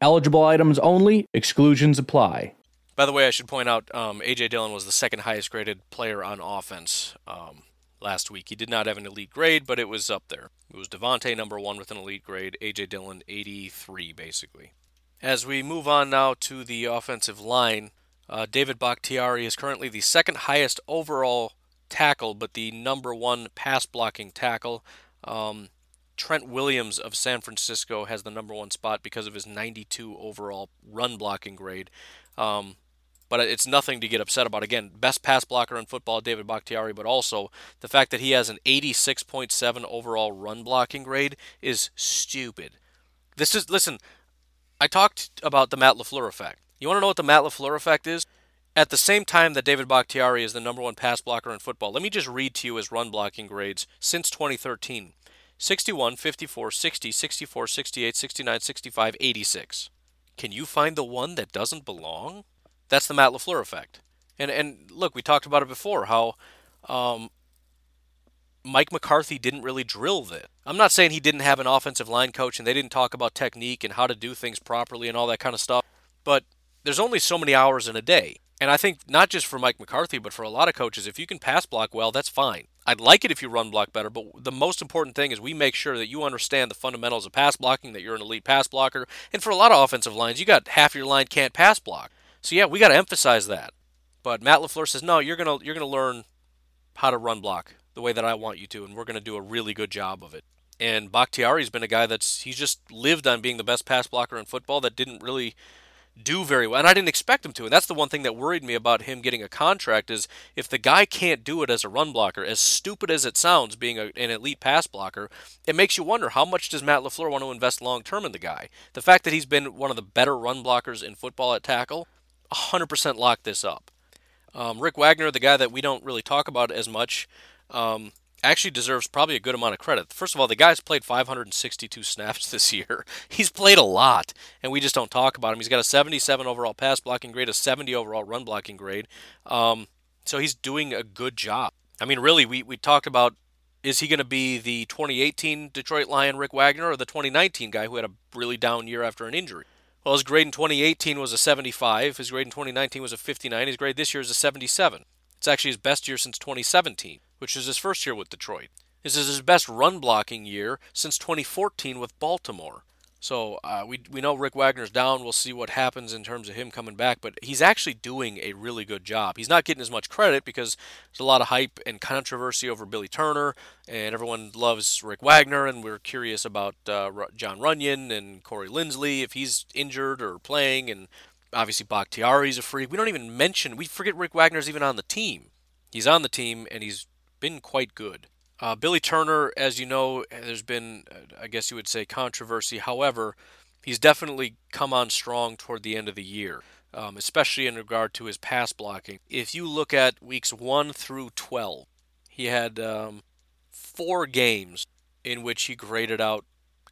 Eligible items only, exclusions apply. By the way, I should point out um, A.J. Dillon was the second highest graded player on offense. Um, last week. He did not have an elite grade, but it was up there. It was Davante number one with an elite grade, AJ Dillon 83 basically. As we move on now to the offensive line, uh, David Bakhtiari is currently the second highest overall tackle, but the number one pass blocking tackle. Um, Trent Williams of San Francisco has the number one spot because of his 92 overall run blocking grade. Um, but it's nothing to get upset about. Again, best pass blocker in football, David Bakhtiari, but also the fact that he has an 86.7 overall run blocking grade is stupid. This is listen. I talked about the Matt Lafleur effect. You want to know what the Matt Lafleur effect is? At the same time that David Bakhtiari is the number one pass blocker in football, let me just read to you his run blocking grades since 2013 61, 54, 60, 64, 68, 69, 65, 86. Can you find the one that doesn't belong? That's the Matt LaFleur effect. And and look, we talked about it before how um, Mike McCarthy didn't really drill this. I'm not saying he didn't have an offensive line coach and they didn't talk about technique and how to do things properly and all that kind of stuff, but there's only so many hours in a day. And I think not just for Mike McCarthy, but for a lot of coaches, if you can pass block well, that's fine. I'd like it if you run block better, but the most important thing is we make sure that you understand the fundamentals of pass blocking, that you're an elite pass blocker. And for a lot of offensive lines, you got half your line can't pass block. So yeah, we got to emphasize that. But Matt Lafleur says no, you're gonna you're gonna learn how to run block the way that I want you to, and we're gonna do a really good job of it. And Bakhtiari's been a guy that's he's just lived on being the best pass blocker in football that didn't really do very well. And I didn't expect him to. And that's the one thing that worried me about him getting a contract is if the guy can't do it as a run blocker, as stupid as it sounds being a, an elite pass blocker, it makes you wonder how much does Matt LaFleur want to invest long term in the guy? The fact that he's been one of the better run blockers in football at tackle, 100% lock this up. Um, Rick Wagner, the guy that we don't really talk about as much, um, actually deserves probably a good amount of credit. First of all, the guy's played 562 snaps this year. He's played a lot, and we just don't talk about him. He's got a 77 overall pass blocking grade, a 70 overall run blocking grade. Um, so he's doing a good job. I mean, really, we, we talked about is he going to be the 2018 Detroit Lion Rick Wagner or the 2019 guy who had a really down year after an injury? Well, his grade in 2018 was a 75. His grade in 2019 was a 59. His grade this year is a 77. It's actually his best year since 2017, which was his first year with Detroit. This is his best run blocking year since 2014 with Baltimore. So uh, we we know Rick Wagner's down. We'll see what happens in terms of him coming back. But he's actually doing a really good job. He's not getting as much credit because there's a lot of hype and controversy over Billy Turner, and everyone loves Rick Wagner, and we're curious about uh, Jon Runyan and Corey Linsley if he's injured or playing, and obviously Bakhtiari's a freak. We don't even mention. We forget Rick Wagner's even on the team. He's on the team, and he's been quite good. Uh, Billy Turner, as you know, there's been, I guess you would say, controversy. However, he's definitely come on strong toward the end of the year, um, especially in regard to his pass blocking. If you look at weeks 1 through 12, he had um, four games in which he graded out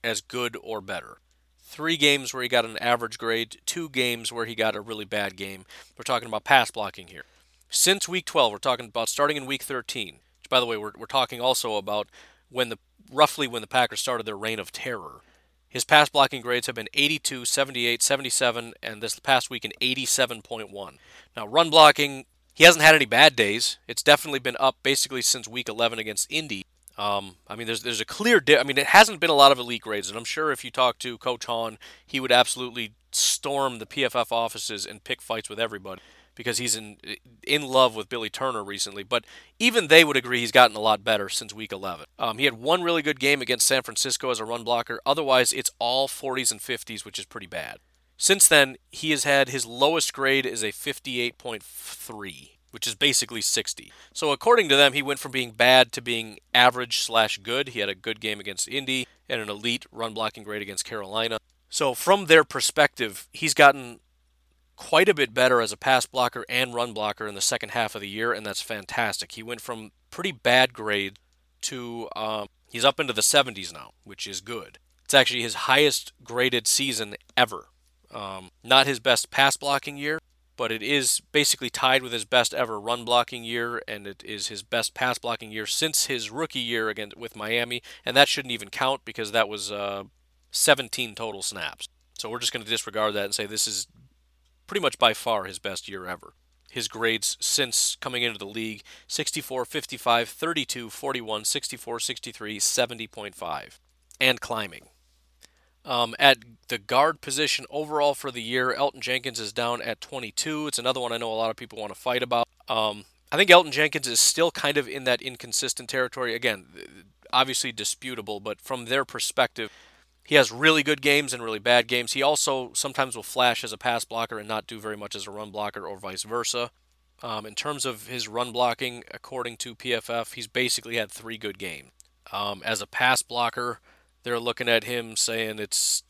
as good or better. Three games where he got an average grade, two games where he got a really bad game. We're talking about pass blocking here. Since week 12, we're talking about starting in week 13 by the way, we're, we're talking also about when the roughly when the Packers started their reign of terror. His pass blocking grades have been 82, 78, 77, and this past week an 87.1. Now, run blocking, he hasn't had any bad days. It's definitely been up basically since week 11 against Indy. Um, I mean, there's there's a clear. Di- I mean, it hasn't been a lot of elite grades, and I'm sure if you talk to Coach Hahn, he would absolutely storm the PFF offices and pick fights with everybody because he's in in love with Billy Turner recently. But even they would agree he's gotten a lot better since Week 11. Um, he had one really good game against San Francisco as a run blocker. Otherwise, it's all 40s and 50s, which is pretty bad. Since then, he has had his lowest grade is a 58.3 which is basically 60. So according to them, he went from being bad to being average slash good. He had a good game against Indy and an elite run blocking grade against Carolina. So from their perspective, he's gotten quite a bit better as a pass blocker and run blocker in the second half of the year, and that's fantastic. He went from pretty bad grade to um, he's up into the 70s now, which is good. It's actually his highest graded season ever. Um, not his best pass blocking year, but it is basically tied with his best ever run blocking year, and it is his best pass blocking year since his rookie year again with Miami, and that shouldn't even count because that was uh, 17 total snaps. So we're just going to disregard that and say this is pretty much by far his best year ever. His grades since coming into the league 64, 55, 32, 41, 64, 63, 70.5, and climbing. Um, at the guard position overall for the year, Elgton Jenkins is down at 22. It's another one I know a lot of people want to fight about. Um, I think Elgton Jenkins is still kind of in that inconsistent territory. Again, obviously disputable, but from their perspective, he has really good games and really bad games. He also sometimes will flash as a pass blocker and not do very much as a run blocker, or vice versa. Um, in terms of his run blocking, according to PFF, he's basically had three good games. Um, as a pass blocker, they're looking at him saying it's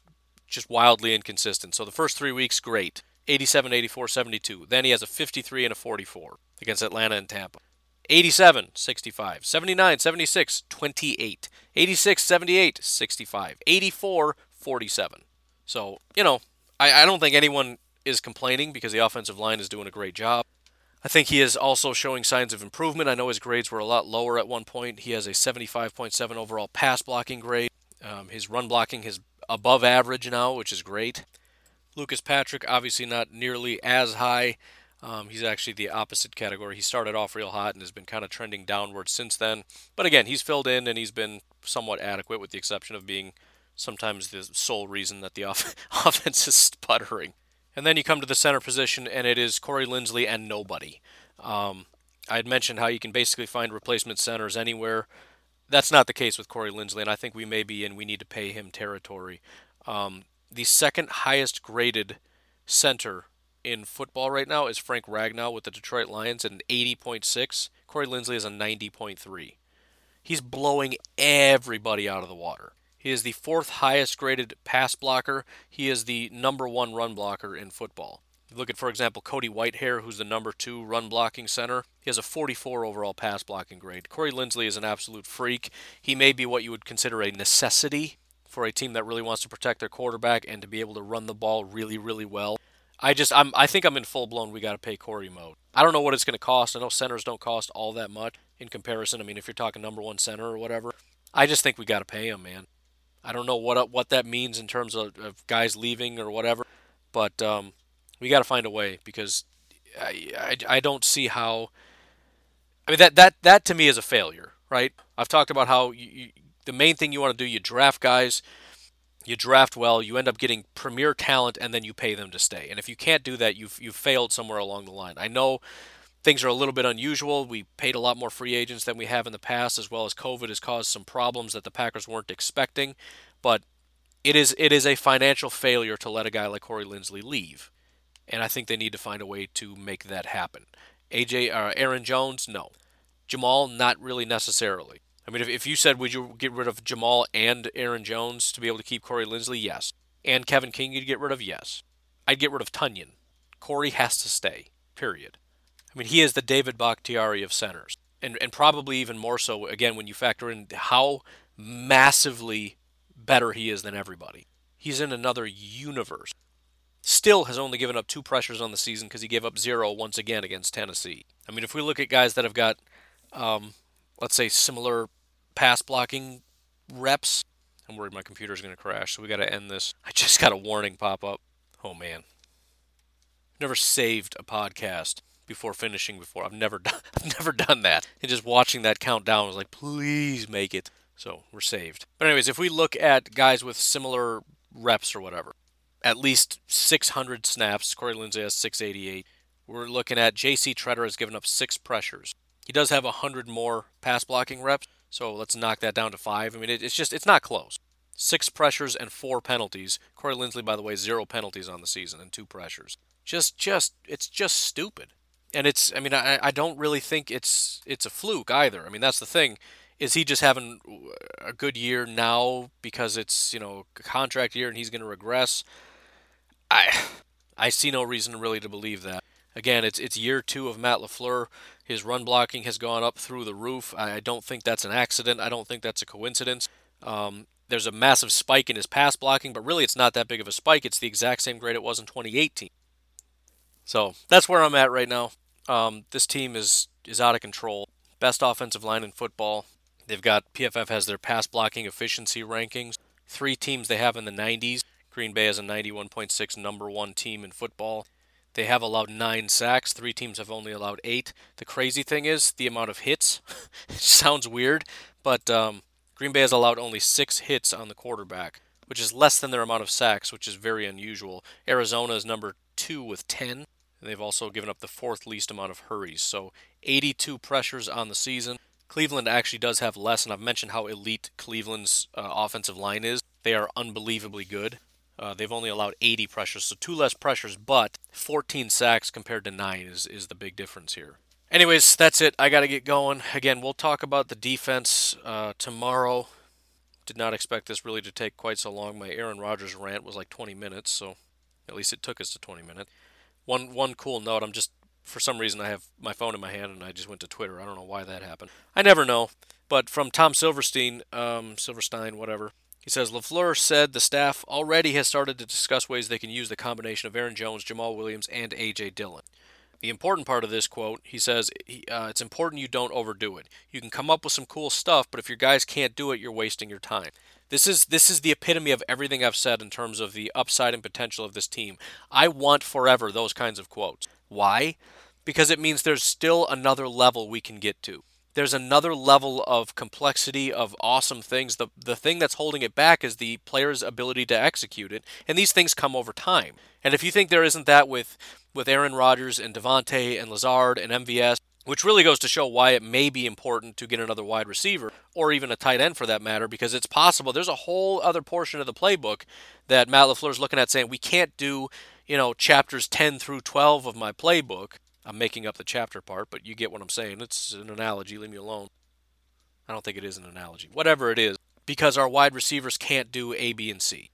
just wildly inconsistent. So the first three weeks, great 87, 84, 72. Then he has a 53 and a 44 against Atlanta and Tampa. 87, 65. 79, 76, 28. 86, 78, 65. 84, 47. So, you know, I, I don't think anyone is complaining because the offensive line is doing a great job. I think he is also showing signs of improvement. I know his grades were a lot lower at one point. He has a 75.7 overall pass blocking grade. Um, his run blocking is above average now, which is great. Lucas Patrick, obviously not nearly as high. Um, he's actually the opposite category. He started off real hot and has been kind of trending downward since then. But again, he's filled in and he's been somewhat adequate, with the exception of being sometimes the sole reason that the off- offense is sputtering. And then you come to the center position, and it is Corey Linsley and nobody. Um, I had mentioned how you can basically find replacement centers anywhere. That's not the case with Corey Linsley, and I think we may be in we need to pay him territory. Um, the second highest graded center in football right now is Frank Ragnow with the Detroit Lions at an 80.6. Corey Linsley is a 90.3. He's blowing everybody out of the water. He is the fourth highest graded pass blocker. He is the number one run blocker in football. Look at, for example, Cody Whitehair, who's the number two run blocking center. He has a 44 overall pass blocking grade. Corey Linsley is an absolute freak. He may be what you would consider a necessity for a team that really wants to protect their quarterback and to be able to run the ball really, really well. I just I'm I think I'm in full blown we got to pay Corey mode. I don't know what it's going to cost. I know centers don't cost all that much in comparison. I mean, if you're talking number one center or whatever, I just think we got to pay him, man. I don't know what what that means in terms of, of guys leaving or whatever, but um, we got to find a way because I, I I don't see how. I mean that that that to me is a failure, right? I've talked about how you, you, the main thing you want to do, you draft guys, you draft well, you end up getting premier talent, and then you pay them to stay. And if you can't do that, you've you've failed somewhere along the line. I know things are a little bit unusual. We paid a lot more free agents than we have in the past, as well as COVID has caused some problems that the Packers weren't expecting. But it is it is a financial failure to let a guy like Corey Linsley leave, and I think they need to find a way to make that happen. AJ uh, Aaron Jones, no. Jamaal, not really necessarily. I mean, if, if you said would you get rid of Jamaal and Aaron Jones to be able to keep Corey Linsley, yes. And Kevin King, you'd get rid of, yes. I'd get rid of Tonyan. Corey has to stay. Period. I mean, he is the David Bakhtiari of centers, and and probably even more so again when you factor in how massively better he is than everybody. He's in another universe. Still has only given up two pressures on the season because he gave up zero once again against Tennessee. I mean, if we look at guys that have got, um, let's say, similar pass blocking reps, I'm worried my computer's going to crash, so we got to end this. I just got a warning pop up. Oh man, never saved a podcast before finishing before. I've never done I've never done that. And just watching that countdown was like, please make it. So we're saved. But anyways, if we look at guys with similar reps or whatever, at least 600 snaps. Corey Linsley has 688. We're looking at J.C. Tretter has given up six pressures. He does have 100 more pass blocking reps, so let's knock that down to five. I mean, it, it's just it's not close. Six pressures and four penalties. Corey Linsley, by the way, zero penalties on the season and two pressures. Just, just, it's just stupid. And it's, I mean, I, I don't really think it's it's a fluke either. I mean, that's the thing is he just having a good year now because it's you know a contract year and he's going to regress? I I see no reason really to believe that. Again, it's it's year two of Matt Lafleur. His run blocking has gone up through the roof. I don't think that's an accident. I don't think that's a coincidence. Um, there's a massive spike in his pass blocking, but really it's not that big of a spike. It's the exact same grade it was in 2018. So that's where I'm at right now. Um, this team is is out of control. Best offensive line in football. They've got PFF has their pass blocking efficiency rankings. Three teams they have in the 90s. Green Bay has a 91.6 number one team in football. They have allowed nine sacks. Three teams have only allowed eight. The crazy thing is the amount of hits. it sounds weird, but um, Green Bay has allowed only six hits on the quarterback, which is less than their amount of sacks, which is very unusual. Arizona is number two with 10. And they've also given up the fourth least amount of hurries. So 82 pressures on the season. Cleveland actually does have less, and I've mentioned how elite Cleveland's uh, offensive line is. They are unbelievably good. Uh, they've only allowed 80 pressures, so two less pressures, but 14 sacks compared to nine is, is the big difference here. Anyways, that's it. I got to get going. Again, we'll talk about the defense uh, tomorrow. Did not expect this really to take quite so long. My Aaron Rodgers rant was like 20 minutes, so at least it took us to 20 minutes. One one cool note: I'm just for some reason I have my phone in my hand and I just went to Twitter. I don't know why that happened. I never know. But from Tom Silverstein, um, Silverstein, whatever, he says LaFleur said the staff already has started to discuss ways they can use the combination of Aaron Jones, Jamaal Williams, and A.J. Dillon. The important part of this quote, he says, uh, it's important you don't overdo it. You can come up with some cool stuff, but if your guys can't do it, you're wasting your time. This is this is the epitome of everything I've said in terms of the upside and potential of this team. I want forever those kinds of quotes. Why? because it means there's still another level we can get to. There's another level of complexity of awesome things. The the thing that's holding it back is the player's ability to execute it, and these things come over time. And if you think there isn't that with with Aaron Rodgers and Davante and Lazard and MVS, which really goes to show why it may be important to get another wide receiver or even a tight end for that matter, because it's possible there's a whole other portion of the playbook that Matt LaFleur's looking at saying we can't do, you know, chapters 10 through 12 of my playbook I'm making up the chapter part, but you get what I'm saying. It's an analogy. Leave me alone. I don't think it is an analogy. Whatever it is, because our wide receivers can't do A, B, and C.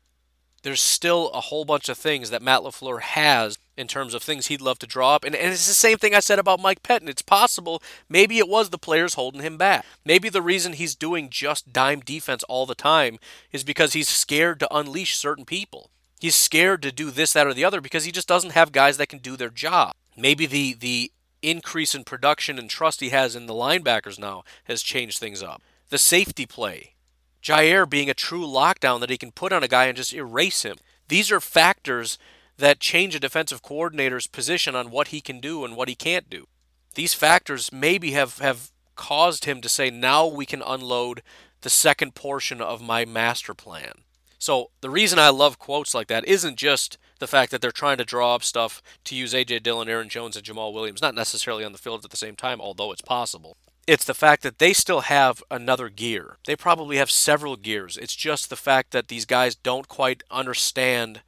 There's still a whole bunch of things that Matt LaFleur has in terms of things he'd love to draw up. And, and it's the same thing I said about Mike Pettine. It's possible maybe it was the players holding him back. Maybe the reason he's doing just dime defense all the time is because he's scared to unleash certain people. He's scared to do this, that, or the other because he just doesn't have guys that can do their job. Maybe the the increase in production and trust he has in the linebackers now has changed things up. The safety play, Jaire being a true lockdown that he can put on a guy and just erase him. These are factors that change a defensive coordinator's position on what he can do and what he can't do. These factors maybe have, have caused him to say, now we can unload the second portion of my master plan. So the reason I love quotes like that isn't just the fact that they're trying to draw up stuff to use AJ Dillon, Aaron Jones, and Jamaal Williams, not necessarily on the field at the same time, although it's possible. It's the fact that they still have another gear. They probably have several gears. It's just the fact that these guys don't quite understand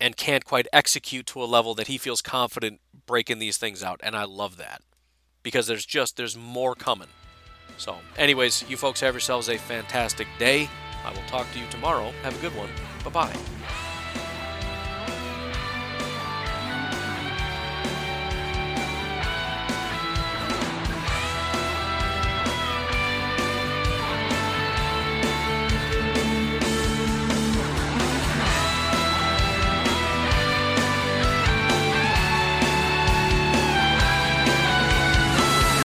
and can't quite execute to a level that he feels confident breaking these things out. And I love that because there's just there's more coming. So, anyways, you folks have yourselves a fantastic day. I will talk to you tomorrow. Have a good one. Bye bye.